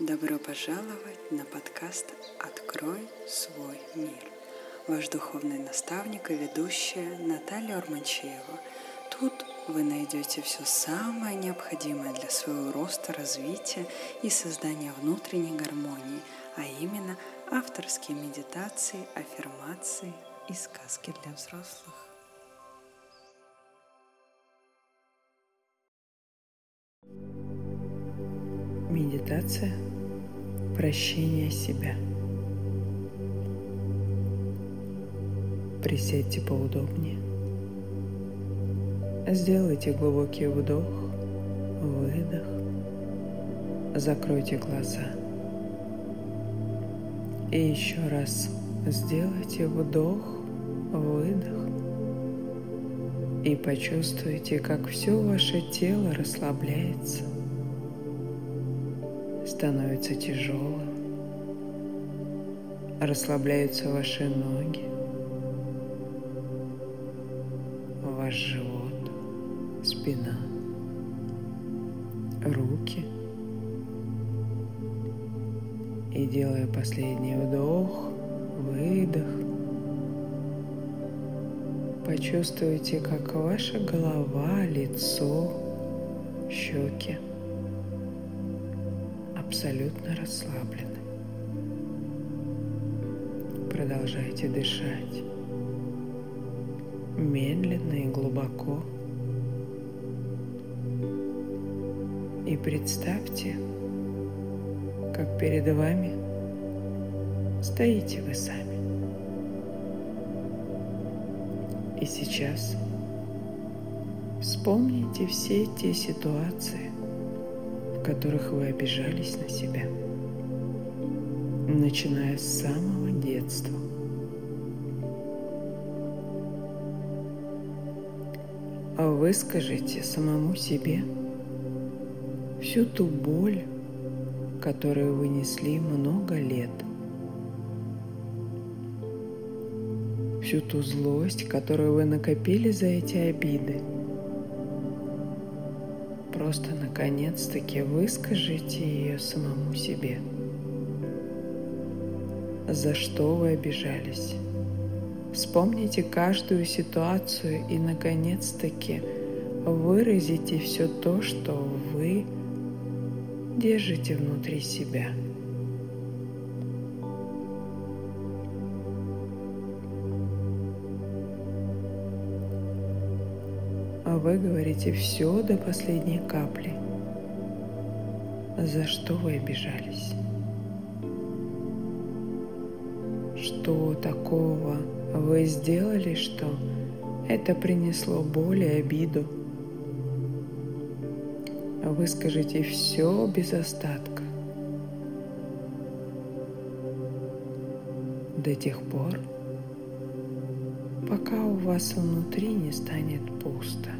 Добро пожаловать на подкаст «Открой свой мир». Ваш духовный наставник и ведущая Наталья Урманчеева. Тут вы найдете все самое необходимое для своего роста, развития и создания внутренней гармонии, а именно авторские медитации, аффирмации и сказки для взрослых. Медитация прощения себя. Присядьте поудобнее. Сделайте глубокий вдох, выдох. Закройте глаза. И еще раз сделайте вдох, выдох. И почувствуйте, как все ваше тело расслабляется – становится тяжелым. Расслабляются ваши ноги, ваш живот, спина, руки. И делая последний вдох, выдох, почувствуйте, как ваша голова, лицо, щеки – абсолютно расслаблены. Продолжайте дышать медленно и глубоко. И представьте, как перед вами стоите вы сами. И сейчас вспомните все те ситуации, которых вы обижались на себя, начиная с самого детства. А выскажите самому себе всю ту боль, которую вы несли много лет, всю ту злость, которую вы накопили за эти обиды – Просто наконец-таки выскажите ее самому себе. За что вы обижались? Вспомните каждую ситуацию и наконец-таки выразите все то, что вы держите внутри себя – а вы говорите все до последней капли. За что вы обижались? Что такого вы сделали, что это принесло боль и обиду? Вы скажите все без остатка. До тех пор, пока у вас внутри не станет пусто.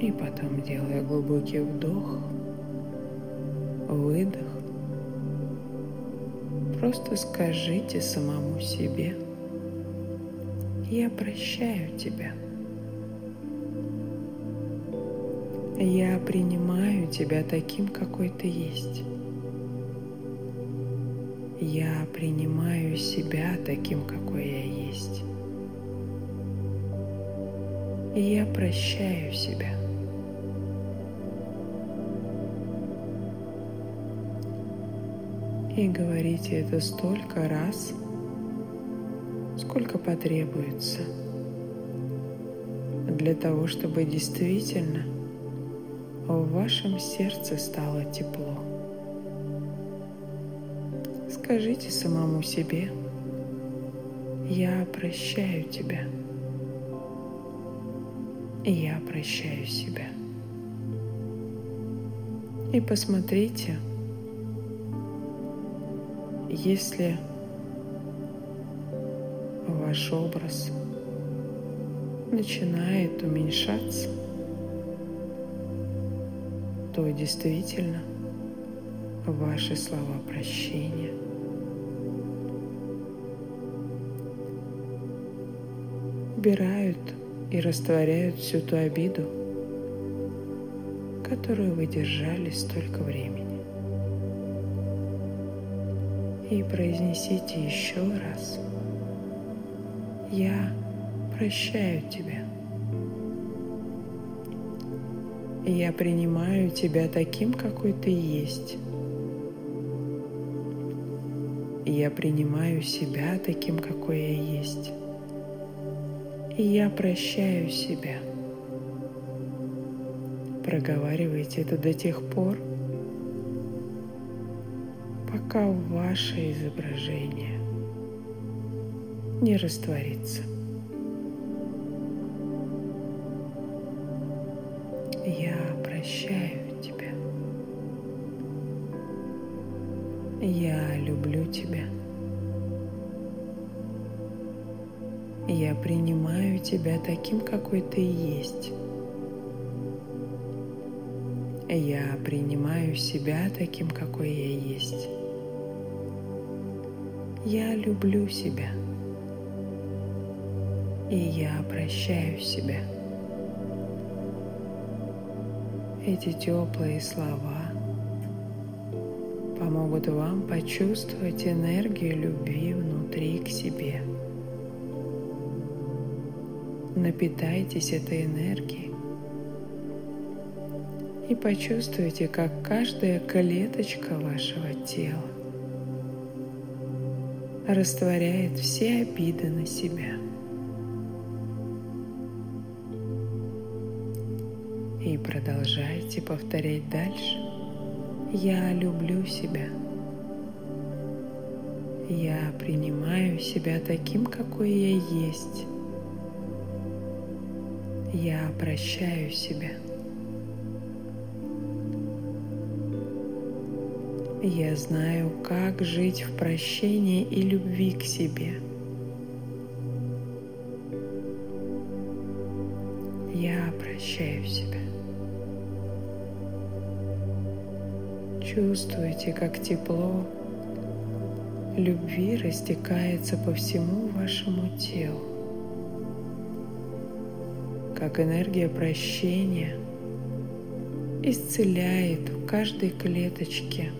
И потом, делая глубокий вдох, выдох, просто скажите самому себе, я прощаю тебя. Я принимаю тебя таким, какой ты есть. Я принимаю себя таким, какой я есть. Я прощаю себя. И говорите это столько раз, сколько потребуется для того, чтобы действительно в вашем сердце стало тепло. Скажите самому себе, я прощаю тебя. И я прощаю себя. И посмотрите, если ваш образ начинает уменьшаться, то действительно ваши слова прощения убирают и растворяют всю ту обиду, которую вы держали столько времени. И произнесите еще раз. Я прощаю тебя. Я принимаю тебя таким, какой ты есть. Я принимаю себя таким, какой я есть. И я прощаю себя. Проговаривайте это до тех пор, пока ваше изображение не растворится. Я прощаю тебя. Я люблю тебя. Я принимаю тебя таким, какой ты есть. Я принимаю себя таким, какой я есть. Я люблю себя. И я прощаю себя. Эти теплые слова помогут вам почувствовать энергию любви внутри к себе. Напитайтесь этой энергией и почувствуйте, как каждая клеточка вашего тела растворяет все обиды на себя. И продолжайте повторять дальше. Я люблю себя. Я принимаю себя таким, какой я есть. Я прощаю себя. Я знаю, как жить в прощении и любви к себе. Я прощаю себя. Чувствуйте, как тепло любви растекается по всему вашему телу, как энергия прощения исцеляет в каждой клеточке –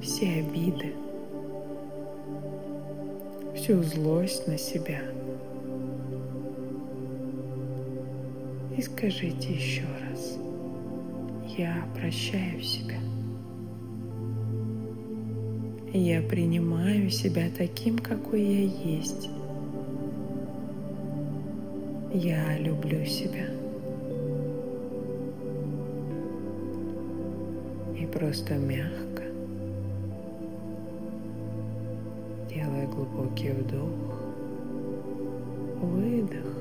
все обиды, всю злость на себя. И скажите еще раз, я прощаю себя. Я принимаю себя таким, какой я есть. Я люблю себя. И просто мягко глубокий вдох, выдох.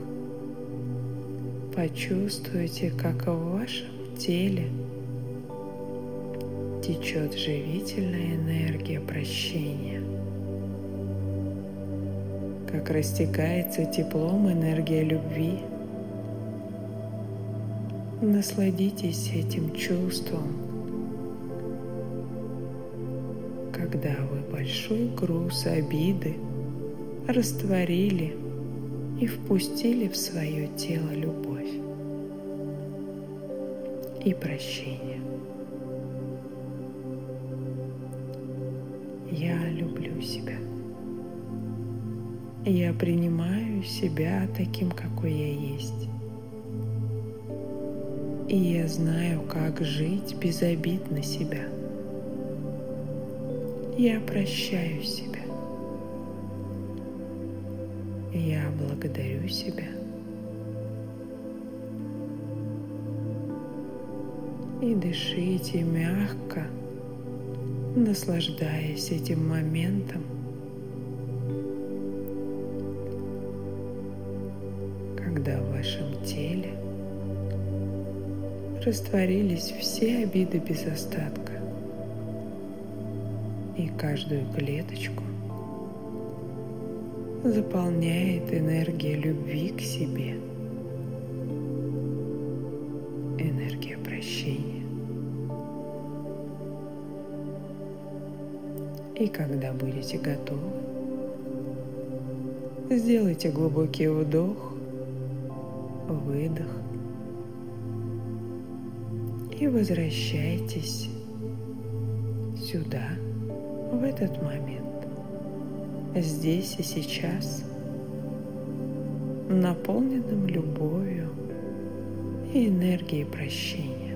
Почувствуйте, как в вашем теле течет живительная энергия прощения, как растекается теплом энергия любви. Насладитесь этим чувством, когда вы большой груз обиды растворили и впустили в свое тело любовь и прощение. Я люблю себя. Я принимаю себя таким, какой я есть. И я знаю, как жить без обид на себя – я прощаю себя. Я благодарю себя. И дышите мягко, наслаждаясь этим моментом. Когда в вашем теле растворились все обиды без остатка и каждую клеточку заполняет энергия любви к себе, энергия прощения. И когда будете готовы, сделайте глубокий вдох, выдох и возвращайтесь сюда, в этот момент, здесь и сейчас, наполненным любовью и энергией прощения.